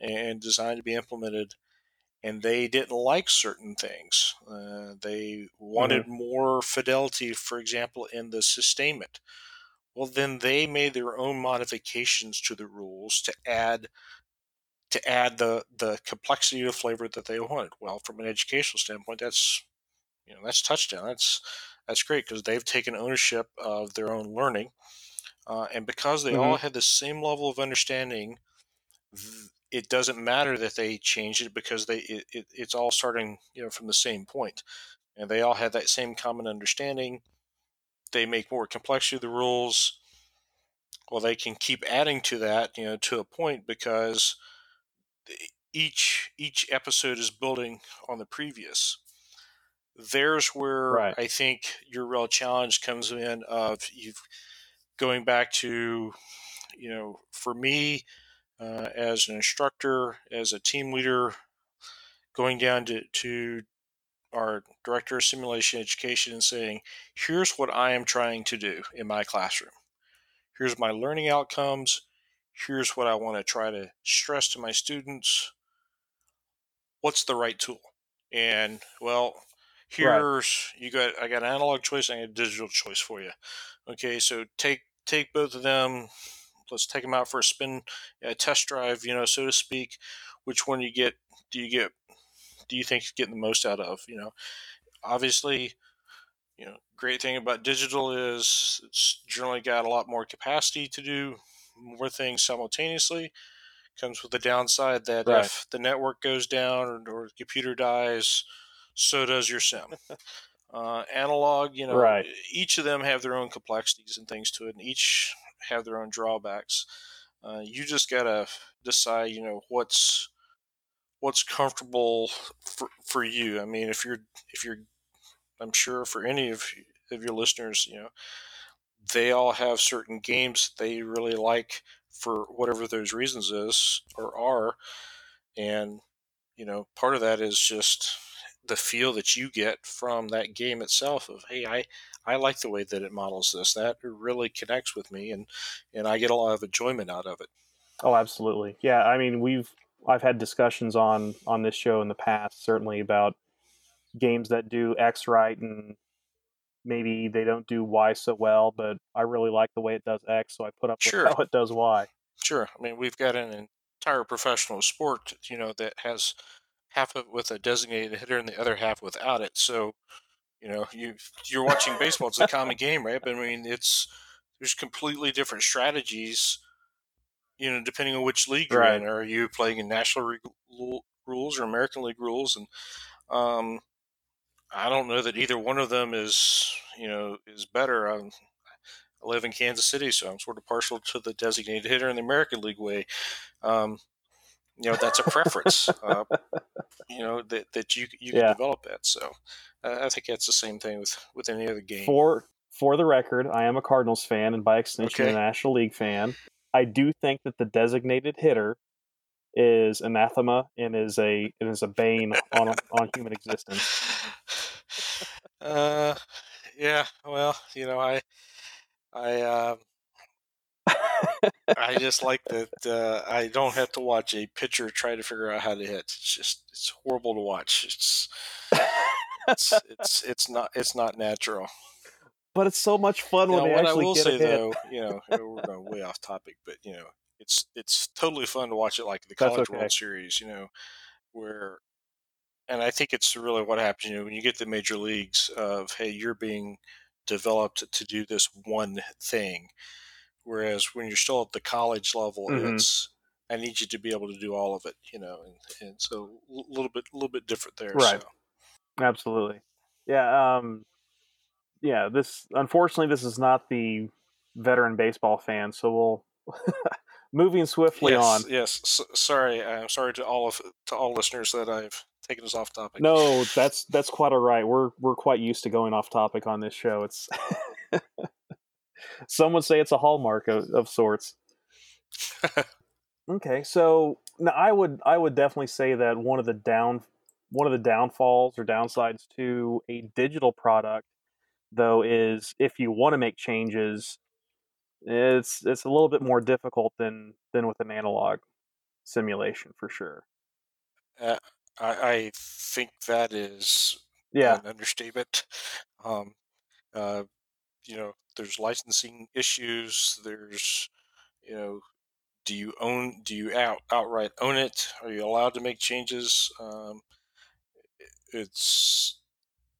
and designed to be implemented and they didn't like certain things. Uh, they wanted mm-hmm. more fidelity, for example, in the sustainment. Well, then they made their own modifications to the rules to add to add the the complexity of flavor that they wanted. Well, from an educational standpoint, that's you know that's touchdown. That's that's great because they've taken ownership of their own learning, uh, and because they mm-hmm. all had the same level of understanding, it doesn't matter that they changed it because they it, it, it's all starting you know from the same point and they all have that same common understanding. They make more complexity of the rules. Well they can keep adding to that you know to a point because each each episode is building on the previous there's where right. i think your real challenge comes in of you going back to you know for me uh, as an instructor, as a team leader, going down to, to our director of simulation education and saying, here's what I am trying to do in my classroom. Here's my learning outcomes. Here's what I want to try to stress to my students. What's the right tool? And well, here's right. you got I got an analog choice and a digital choice for you. Okay, so take take both of them, let's take them out for a spin, a test drive, you know, so to speak. Which one you get? Do you get? Do you think you're getting the most out of? You know, obviously, you know, great thing about digital is it's generally got a lot more capacity to do more things simultaneously. Comes with the downside that right. if the network goes down or, or the computer dies, so does your sim. Uh, analog, you know, right. each of them have their own complexities and things to it, and each have their own drawbacks. Uh, you just gotta decide, you know, what's what's comfortable for, for you. I mean, if you're if you're, I'm sure for any of of your listeners, you know, they all have certain games they really like for whatever those reasons is or are, and you know, part of that is just the feel that you get from that game itself of hey i i like the way that it models this that really connects with me and and i get a lot of enjoyment out of it oh absolutely yeah i mean we've i've had discussions on on this show in the past certainly about games that do x right and maybe they don't do y so well but i really like the way it does x so i put up sure. with how it does y Sure. I mean, we've got an entire professional sport, you know, that has half of it with a designated hitter and the other half without it. So, you know, you you're watching baseball. It's a common game, right? But I mean, it's there's completely different strategies. You know, depending on which league you're Right. in. Are you playing in National League rules or American League rules? And um, I don't know that either one of them is you know is better. i I live in Kansas City, so I'm sort of partial to the designated hitter in the American League way. Um, you know, that's a preference. uh, you know that, that you you can Yeah. develop that. So uh, I think that's the same thing with with any other game. For for the record, I am a Cardinals fan and by extension Okay. a National League fan. I do think that the designated hitter is anathema and is a and is a bane on on human existence. uh, yeah. Well, you know, I I um, I just like that uh, I don't have to watch a pitcher try to figure out how to hit. It's just it's horrible to watch. It's it's it's, it's not it's not natural. but it's so much fun when they actually will get say a hit. though, you know, we're going way off topic, but you know, it's it's totally fun to watch it like the College okay. World Series, you know, where, and I think it's really what happens, you know, when you get the major leagues of hey, you're being developed to do this one thing, whereas when you're still at the college level, Mhm. it's I need you to be able to do all of it, you know, and, and so a little bit a little bit different there. Right. So. Absolutely. Yeah, um yeah, this unfortunately this is not the veteran baseball fan, so we'll moving swiftly yes, on. Yes. S- sorry. I'm sorry to all of to all listeners that I've taken us off topic. No, that's that's quite all right. We're we're quite used to going off topic on this show. It's some would say it's a hallmark of, of sorts. Okay, so now I would I would definitely say that one of the down one of the downfalls or downsides to a digital product though is if you want to make changes it's it's a little bit more difficult than than with an analog simulation for sure. Uh, I, I think that is Yeah. an understatement. Um, uh, you know, there's licensing issues. There's, you know, do you own? Do you out outright own it? Are you allowed to make changes? Um, it's,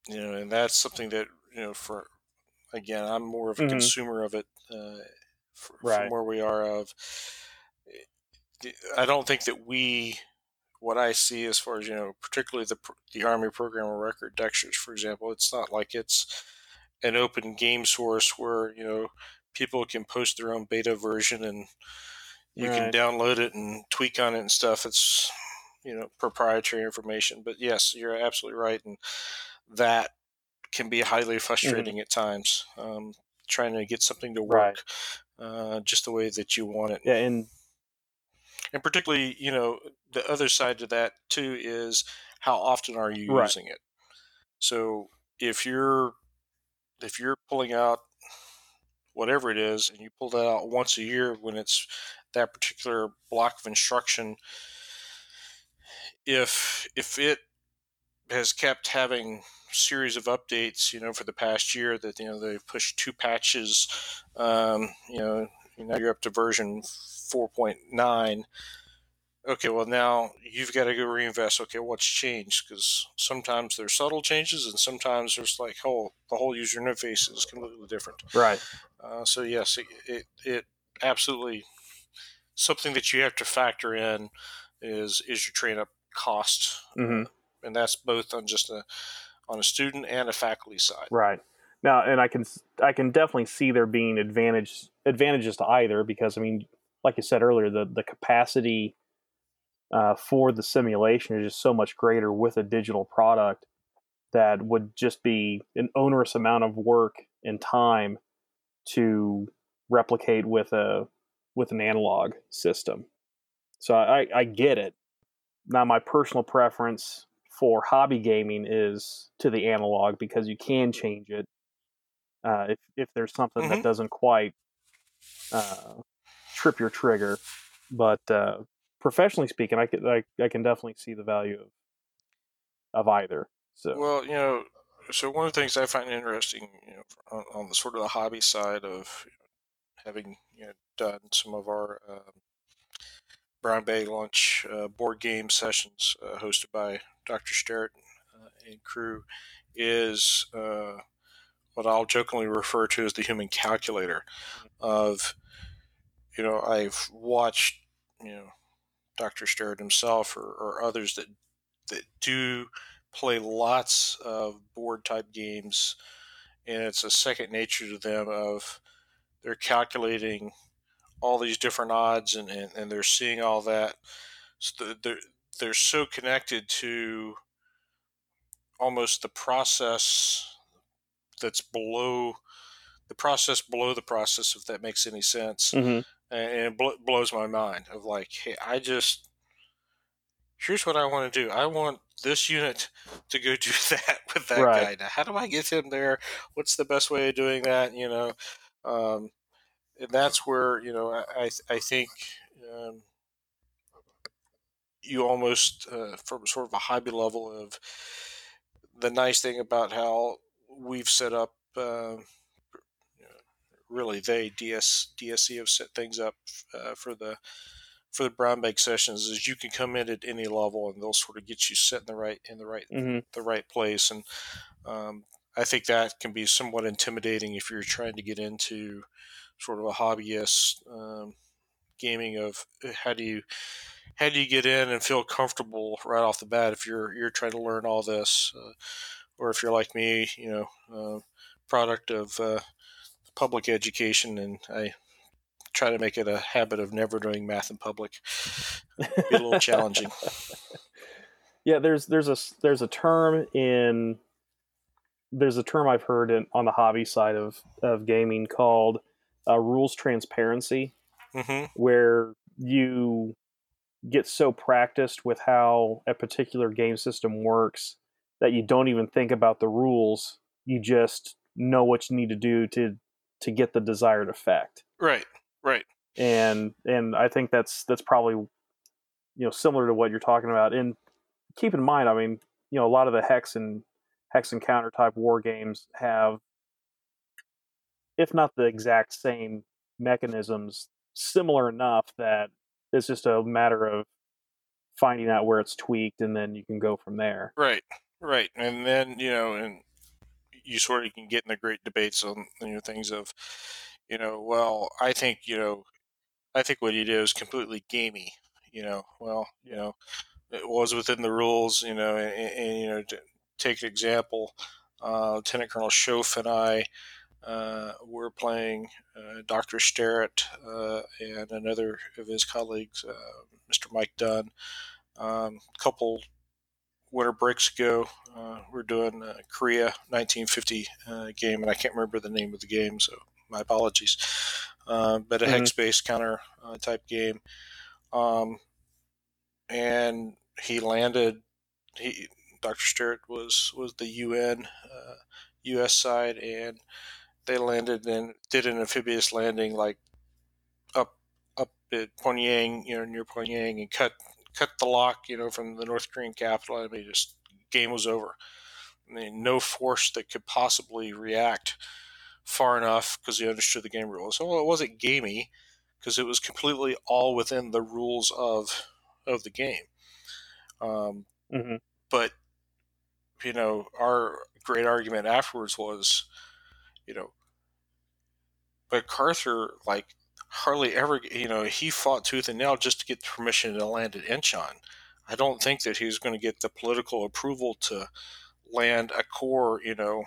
you know, and that's something that you know. For again, I'm more of a Mhm. consumer of it. Uh, f- Right. From where we are of, I don't think that we what I see as far as you know, particularly the the Army Program of Record DXTRS, for example, it's not like it's an open game source where you know people can post their own beta version and you can download it and tweak on it and stuff. It's you know proprietary information, but yes, you're absolutely right, and that can be highly frustrating at times. Um, trying to get something to Right. work uh, just the way that you want it Yeah, and and particularly you know the other side to that too is how often are you Right. using it so if you're if you're pulling out whatever it is and you pull that out once a year when it's that particular block of instruction if if it has kept having series of updates you know for the past year that you know they've pushed two patches um, you know now you're up to version 4.9 okay well now you've got to go reinvest. Okay what's changed? Because sometimes there's subtle changes and sometimes there's like oh the whole user interface is completely different. Right. uh, so yes it, it, it absolutely something that you have to factor in is is your train up cost hmm and that's both on just a on a student and a faculty side. Right. Now, and I can I can definitely see there being advantage advantages to either because I mean, like you said earlier, the the capacity uh, for the simulation is just so much greater with a digital product that would just be an onerous amount of work and time to replicate with a with an analog system. So I, I get it. Now my personal preference for hobby gaming is to the analog because you can change it uh, if if there's something Mhm. that doesn't quite uh, trip your trigger. But uh, professionally speaking, I can I, I can definitely see the value of of either. So Well, you know, so one of the things I find interesting, you know, on, on the sort of the hobby side of having you know done some of our um, Brown Bag Lunch uh, board game sessions uh, hosted by Dr. Sterrett uh, and crew is uh, what I'll jokingly refer to as the human calculator. Of you know, I've watched you know Dr. Sterrett himself or, or others that that do play lots of board type games, and it's a second nature to them of they're calculating all these different odds and, and, and they're seeing all that. So they're, they're so connected to almost the process that's below the process below the process, if that makes any sense. Mm-hmm. And it bl- blows my mind of like, hey, I just here's what I want to do. I want this unit to go do that with that Right. guy. Now, how do I get him there? What's the best way of doing that? You know, um, and that's where you know I I, think um, you almost uh, from sort of a hobby level of the nice thing about how we've set up. Uh, really, they DS DSC have set things up uh, for the for the brown bag sessions is you can come in at any level and they'll sort of get you set in the right in the right Mm-hmm. the right place and um, I think that can be somewhat intimidating if you're trying to get into sort of a hobbyist um, gaming of uh, how do you how do you get in and feel comfortable right off the bat if you're you're trying to learn all this uh, or if you're like me you know uh, product of uh, public education and I try to make it a habit of never doing math in public. Be a little challenging. Yeah, there's there's a there's a term in there's a term I've heard in, on the hobby side of of gaming called uh, rules transparency, hmm where you get so practiced with how a particular game system works that you don't even think about the rules. You just know what you need to do to to get the desired effect. right right and and I think that's that's probably you know similar to what you're talking about. And keep in mind, I mean, you know, a lot of the hex and hex and counter type war games have, if not the exact same mechanisms, similar enough that it's just a matter of finding out where it's tweaked, and then you can go from there. Right, right, and then you know, and you sort of can get in the great debates on you know things of, you know, well, I think you know, I think what he did was completely gamey. You know, well, you know, it was within the rules. You know, and, and you know, to take an example, uh, Lieutenant Colonel Schoaf and I. Uh, were playing uh, Dr. Sterrett uh, and another of his colleagues, uh, Mr. Mike Dunn, um, couple winter breaks ago. Uh, we're doing a Korea 1950 uh, game, and I can't remember the name of the game, so my apologies. Uh, but a Mhm. hex-based counter uh, type game, um, and he landed. He Dr. Sterrett was was the UN uh, U.S. side, and they landed and did an amphibious landing, like up up at Pyongyang, you know, near Pyongyang, and cut cut the lock, you know, from the North Korean capital. I mean, just game was over. I mean, no force that could possibly react far enough because he understood the game rules. So well, it wasn't gamey because it was completely all within the rules of of the game. Um, hmm but you know, our great argument afterwards was, you know, but MacArthur like hardly ever, you know, he fought tooth and nail just to get permission to land at Incheon. I don't think that he was going to get the political approval to land a corps, you know,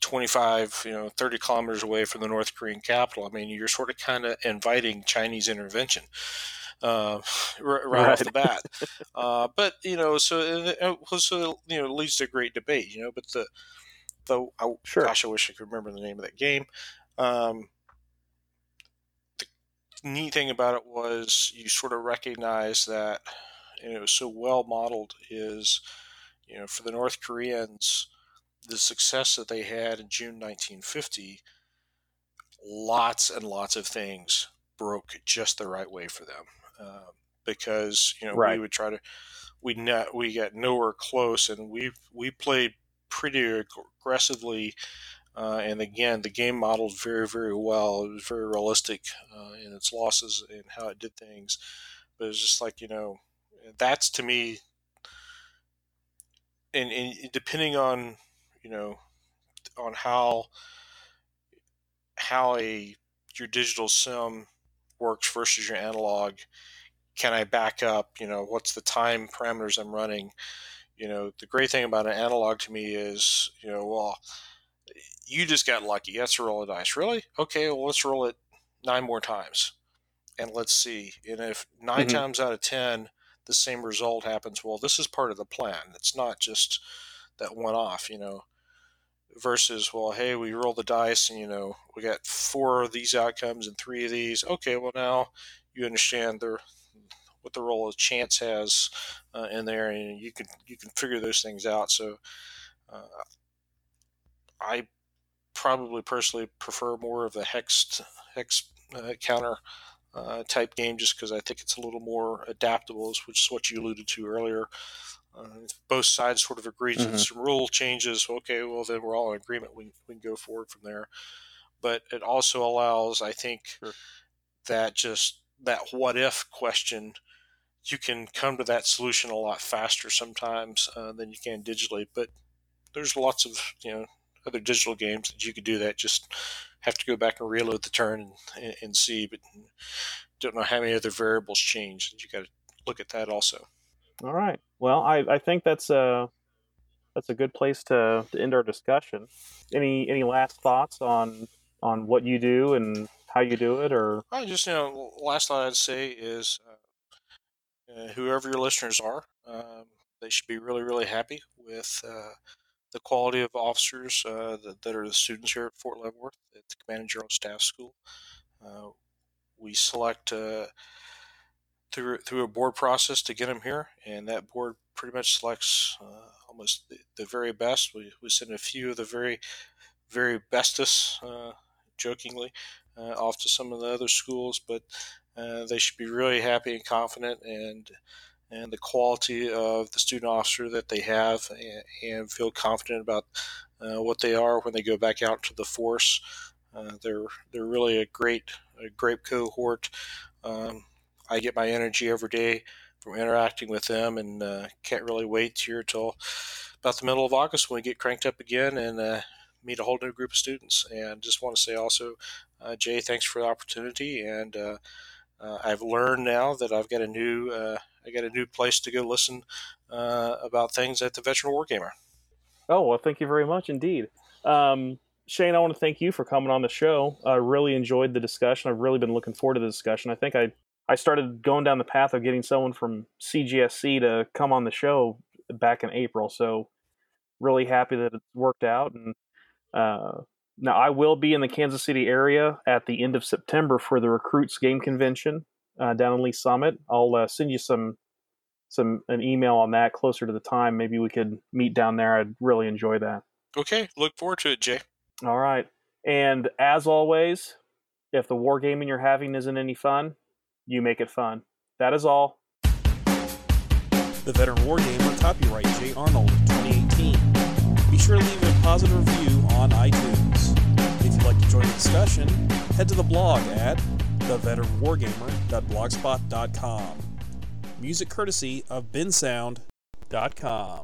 25, you know, 30 kilometers away from the North Korean capital. I mean, you're sort of kind of inviting Chinese intervention uh, right, right off the bat. uh, but you know, so it, was, so you know, it leads to a great debate. You know, but the the I, Sure. gosh, I wish I could remember the name of that game. Um, neat thing about it was you sort of recognize that, and it was so well modeled. Is you know, for the North Koreans, the success that they had in June 1950, lots and lots of things broke just the right way for them. Uh, because you know we would try to we not we got nowhere close, and we we played pretty aggressively. Uh, and again, the game modeled very, very well. It was very realistic uh, in its losses and how it did things. but it's just like you know, that's to me. And, and depending on you know on how how a your digital sim works versus your analog can i back up you know what's the time parameters i'm running you know the great thing about an analog to me is you know well you just got lucky. Let's roll a dice. Really? Okay well let's roll it nine more times. And let's see. And if 9 mm-hmm. times out of ten the same result happens well this is part of the plan. It's not just that one off you know versus well hey we roll the dice and you know we got four of these outcomes and three of these. Okay well now you understand the what the role of chance has uh, in there and you can you can figure those things out. So uh, i probably personally prefer more of a hex hex uh, counter uh, type game just because i think it's a little more adaptable which is what you alluded to earlier uh, both sides sort of agree to mm-hmm. some rule changes. Okay, well then we're all in agreement. We we can go forward from there. But it also allows, I think, sure. that just that what if question, you can come to that solution a lot faster sometimes uh, than you can digitally. But there's lots of you know other digital games that you could do that. Just have to go back and reload the turn and, and see, but don't know how many other variables change. You got to look at that also. All right. Well, I, I think that's a that's a good place to, to end our discussion. Any any last thoughts on on what you do and how you do it, or I just you know last thought I'd say is uh, uh, whoever your listeners are, um, they should be really really happy with uh, the quality of officers uh, that, that, are the students here at Fort Leavenworth at the Command and General Staff School. Uh, we select uh, through through a board process to get them here, and that board pretty much selects uh, almost the, the, very best. We, we send a few of the very very bestest, uh, jokingly, off to some of the other schools, but they should be really happy and confident and and the quality of the student officer that they have and, and feel confident about uh, what they are when they go back out to the force. Uh, they're they're really a great a great cohort. Um, I get my energy every day from interacting with them, and uh, can't really wait here till about the middle of August when we get cranked up again and uh, meet a whole new group of students. And just want to say also, uh, Jay, thanks for the opportunity. And uh, I've learned now that I've got a new I got a new place to go listen about things at the Veteran Wargamer. Oh well, thank you very much indeed. Um, Shane, I want to thank you for coming on the show. I really enjoyed the discussion. I've really been looking forward to the discussion. I think I I started going down the path of getting someone from CGSC to come on the show back in April. So really happy that it worked out. And uh, now I will be in the Kansas City area at the end of September for the Recruits Game Convention uh, down in Lee Summit. I'll uh, send you some some an email on that closer to the time. Maybe we could meet down there. I'd really enjoy that. Okay, look forward to it, Jay. All right. And as always, if the wargaming you're having isn't any fun, you make it fun. That is all. The Veteran Wargamer, copyright Jay Arnold, 2018. Be sure to leave a positive review on iTunes. If you'd like to join the discussion, head to the blog at theveteranwargamer.blogspot.com. Music courtesy of bensound.com.